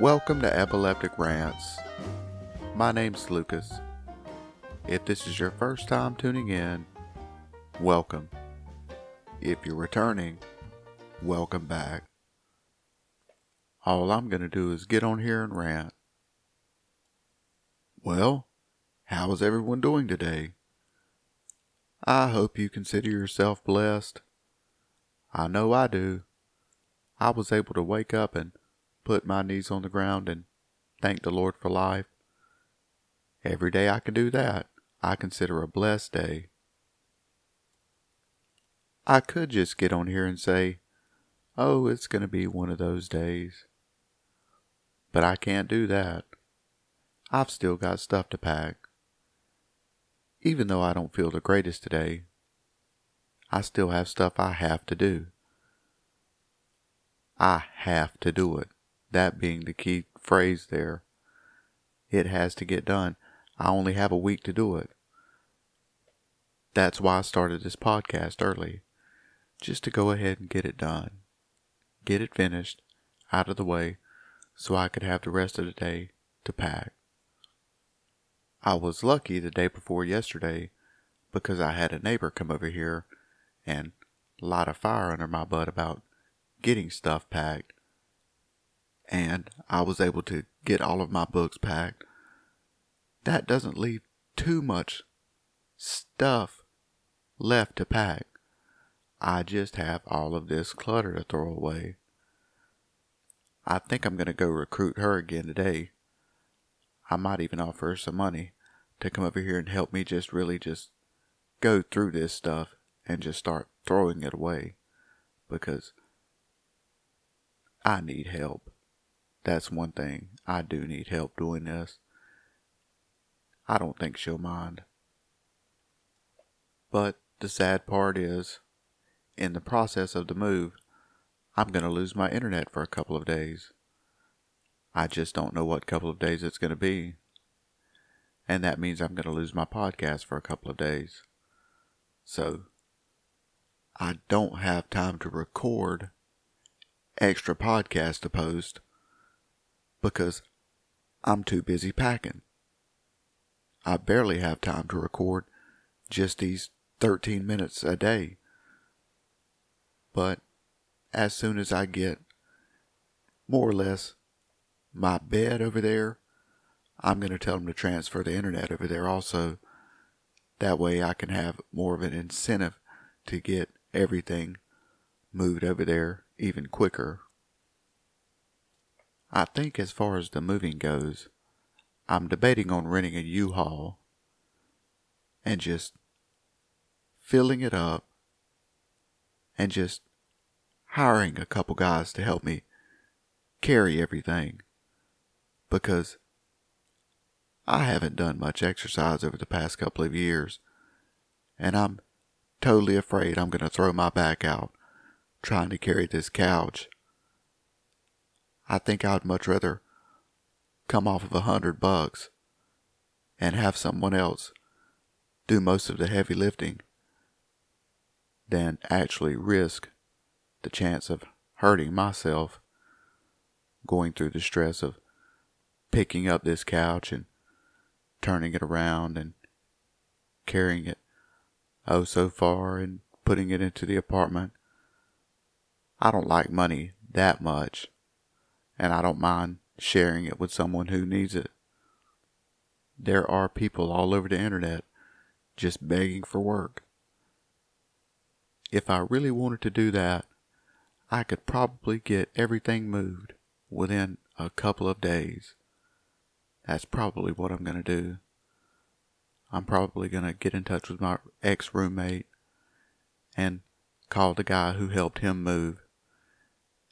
Welcome to Epileptic Rants. My name's Lucas. If this is your first time tuning in, welcome. If you're returning, welcome back. All I'm going to do is get on here and rant. Well, how is everyone doing today? I hope you consider yourself blessed. I know I do. I was able to wake up and put my knees on the ground and thank the Lord for life. Every day I can do that, I consider a blessed day. I could just get on here and say, oh, it's going to be one of those days. But I can't do that. I've still got stuff to pack. Even though I don't feel the greatest today, I still have stuff I have to do. I have to do it that being the key phrase there. It has to get done. I only have a week to do it. That's why I started this podcast early, just to go ahead and get it done, get it finished, out of the way, so I could have the rest of the day to pack. I was lucky the day before yesterday because I had a neighbor come over here and light a fire under my butt about getting stuff packed and I was able to get all of my books packed. That doesn't leave too much stuff left to pack. I just have all of this clutter to throw away. I think I'm going to go recruit her again today. I might even offer her some money to come over here and help me just really just go through this stuff and just start throwing it away because I need help. That's one thing. I do need help doing this. I don't think she'll mind. But the sad part is, in the process of the move, I'm going to lose my internet for a couple of days. I just don't know what couple of days it's going to be. And that means I'm going to lose my podcast for a couple of days. So, I don't have time to record extra podcast to post because I'm too busy packing. I barely have time to record just these 13 minutes a day. But as soon as I get more or less my bed over there, I'm going to tell them to transfer the internet over there also. That way I can have more of an incentive to get everything moved over there even quicker I think as far as the moving goes, I'm debating on renting a U-Haul and just filling it up and just hiring a couple guys to help me carry everything because I haven't done much exercise over the past couple of years and I'm totally afraid I'm going to throw my back out trying to carry this couch I think I'd much rather come off of a hundred bucks and have someone else do most of the heavy lifting than actually risk the chance of hurting myself going through the stress of picking up this couch and turning it around and carrying it oh so far and putting it into the apartment. I don't like money that much and I don't mind sharing it with someone who needs it. There are people all over the internet just begging for work. If I really wanted to do that, I could probably get everything moved within a couple of days. That's probably what I'm going to do. I'm probably going to get in touch with my ex roommate and call the guy who helped him move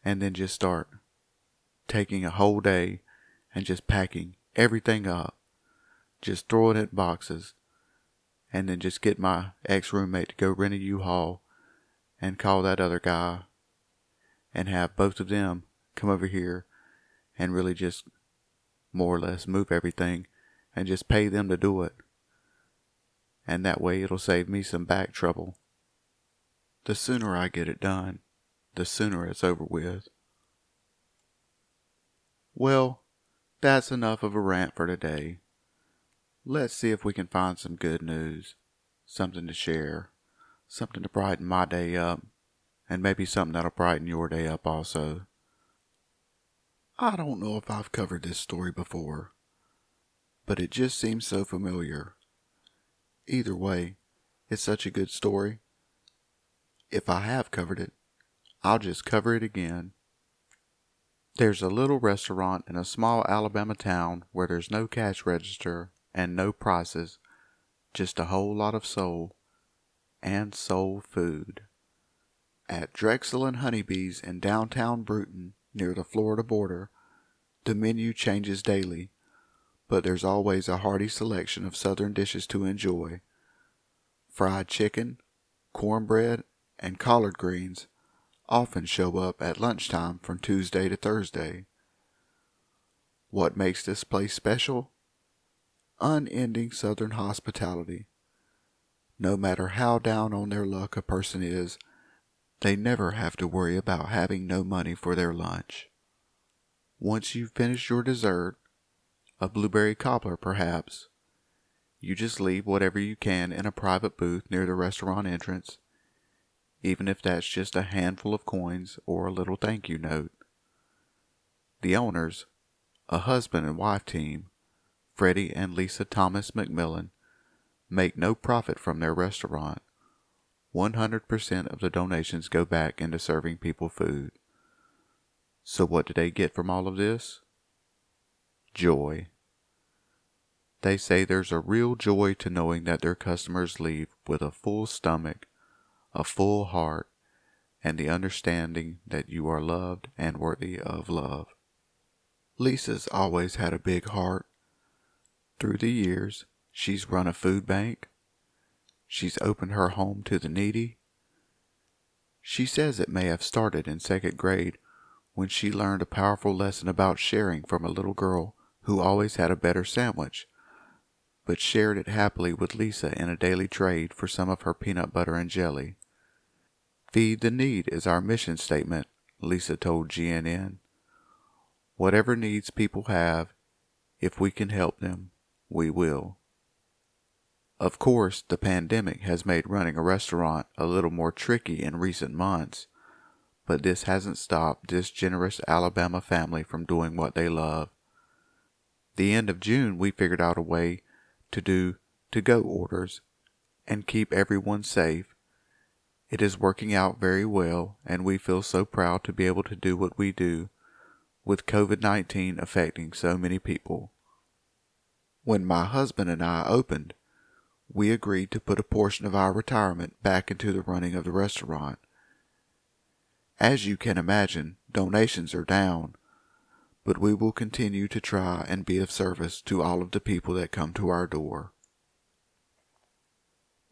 and then just start taking a whole day and just packing everything up, just throw it in boxes, and then just get my ex roommate to go rent a U Haul and call that other guy and have both of them come over here and really just more or less move everything and just pay them to do it. And that way it'll save me some back trouble. The sooner I get it done, the sooner it's over with. Well, that's enough of a rant for today. Let's see if we can find some good news, something to share, something to brighten my day up, and maybe something that'll brighten your day up also. I don't know if I've covered this story before, but it just seems so familiar. Either way, it's such a good story. If I have covered it, I'll just cover it again. There's a little restaurant in a small Alabama town where there's no cash register and no prices, just a whole lot of soul and soul food. At Drexell and Honeybees in downtown Brewton, near the Florida border, the menu changes daily, but there's always a hearty selection of southern dishes to enjoy. Fried chicken, cornbread, and collard greens often show up at lunchtime from Tuesday to Thursday. What makes this place special? unending Southern hospitality. No matter how down on their luck a person is, they never have to worry about having no money for their lunch. Once you've finished your dessert, a blueberry cobbler perhaps, you just leave whatever you can in a private booth near the restaurant entrance, even if that's just a handful of coins or a little thank you note. The owners, a husband and wife team, Freddie and Lisa Thomas McMillan make no profit from their restaurant. 100% of the donations go back into serving people food. So, what do they get from all of this? Joy. They say there's a real joy to knowing that their customers leave with a full stomach, a full heart, and the understanding that you are loved and worthy of love. Lisa's always had a big heart. Through the years, she's run a food bank. She's opened her home to the needy. She says it may have started in second grade when she learned a powerful lesson about sharing from a little girl who always had a better sandwich, but shared it happily with Lisa in a daily trade for some of her peanut butter and jelly. Feed the need is our mission statement, Lisa told GNN. Whatever needs people have, if we can help them, we will. Of course, the pandemic has made running a restaurant a little more tricky in recent months, but this hasn't stopped this generous Alabama family from doing what they love. The end of June, we figured out a way to do to go orders and keep everyone safe. It is working out very well, and we feel so proud to be able to do what we do with COVID 19 affecting so many people. When my husband and I opened, we agreed to put a portion of our retirement back into the running of the restaurant. As you can imagine, donations are down, but we will continue to try and be of service to all of the people that come to our door.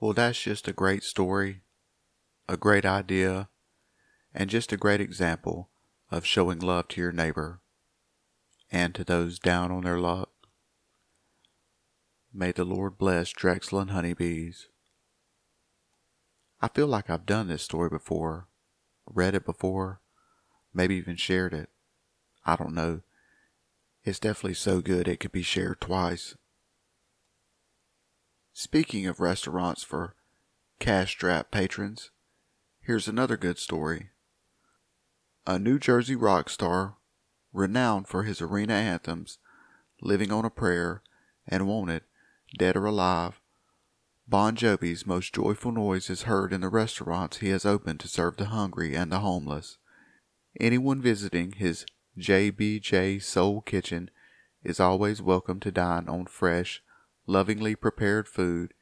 Well, that's just a great story, a great idea, and just a great example of showing love to your neighbor and to those down on their luck. May the Lord bless Drexell and honeybees. I feel like I've done this story before, read it before, maybe even shared it. I don't know. It's definitely so good it could be shared twice. Speaking of restaurants for cash strapped patrons, here's another good story. A New Jersey rock star, renowned for his arena anthems, Living on a Prayer and Wanted, dead or alive. Bon Jovi's most joyful noise is heard in the restaurants he has opened to serve the hungry and the homeless. Anyone visiting his JBJ Soul Kitchen is always welcome to dine on fresh, lovingly prepared food,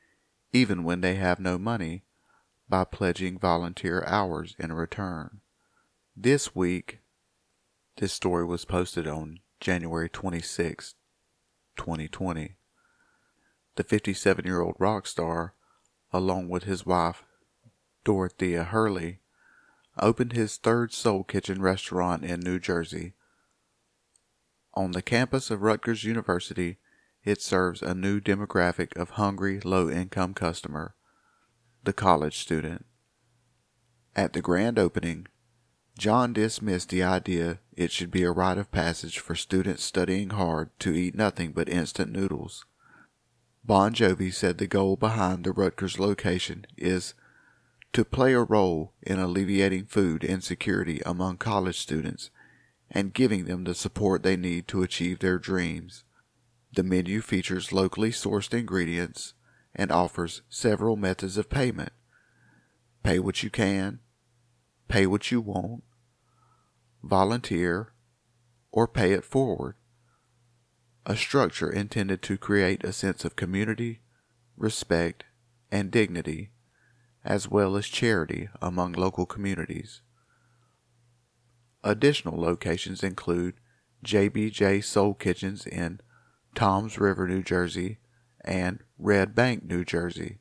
even when they have no money, by pledging volunteer hours in return. This week, this story was posted on January 26, 2020 the 57 year old rock star, along with his wife, Dorothea Hurley, opened his third Soul Kitchen restaurant in New Jersey. On the campus of Rutgers University, it serves a new demographic of hungry, low income customer, the college student. At the grand opening, John dismissed the idea it should be a rite of passage for students studying hard to eat nothing but instant noodles. Bon Jovi said the goal behind the Rutgers location is to play a role in alleviating food insecurity among college students and giving them the support they need to achieve their dreams. The menu features locally sourced ingredients and offers several methods of payment. Pay what you can, pay what you want, volunteer, or pay it forward. A structure intended to create a sense of community, respect, and dignity, as well as charity among local communities. Additional locations include JBJ Soul Kitchens in Toms River, New Jersey, and Red Bank, New Jersey.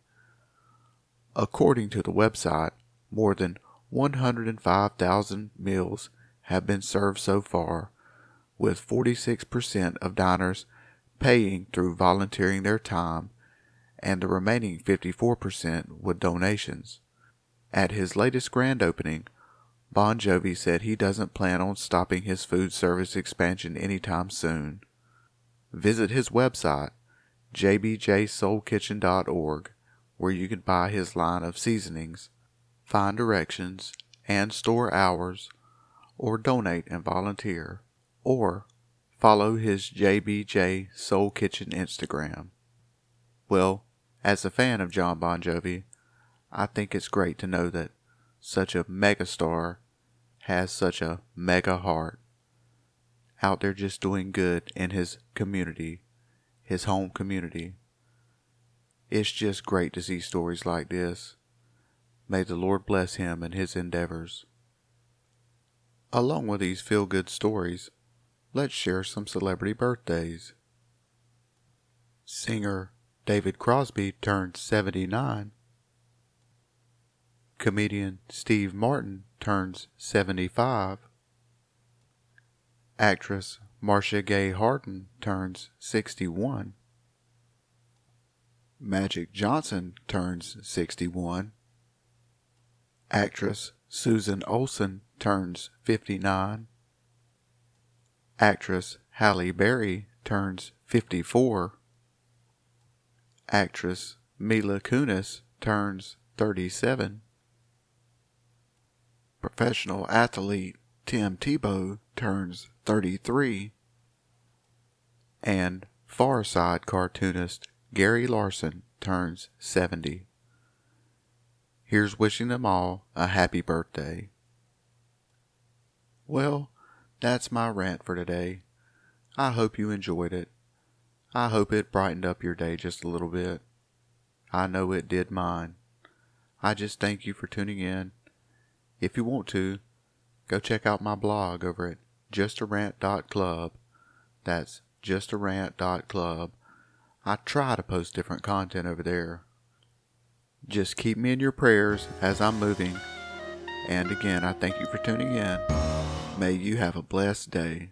According to the website, more than 105,000 meals have been served so far, with 46% of diners paying through volunteering their time and the remaining 54% with donations. At his latest grand opening, Bon Jovi said he doesn't plan on stopping his food service expansion anytime soon. Visit his website, jbjsoulkitchen.org, where you can buy his line of seasonings, find directions, and store hours or donate and volunteer, or follow his JBJ Soul Kitchen Instagram. Well, as a fan of John Bon Jovi, I think it's great to know that such a megastar has such a mega heart out there just doing good in his community, his home community. It's just great to see stories like this. May the Lord bless him and his endeavors. Along with these feel good stories, let's share some celebrity birthdays. Singer David Crosby turned 79. Comedian Steve Martin turns 75. Actress Marcia Gay Harden turns 61. Magic Johnson turns 61. Actress Susan Olsen turns 59. Actress Halle Berry turns 54. Actress Mila Kunis turns 37. Professional athlete Tim Tebow turns 33. And Far Side cartoonist Gary Larson turns 70. Here's wishing them all a happy birthday. Well, that's my rant for today. I hope you enjoyed it. I hope it brightened up your day just a little bit. I know it did mine. I just thank you for tuning in. If you want to, go check out my blog over at justarant.club. That's justarant.club. I try to post different content over there. Just keep me in your prayers as I'm moving. And again, I thank you for tuning in. May you have a blessed day.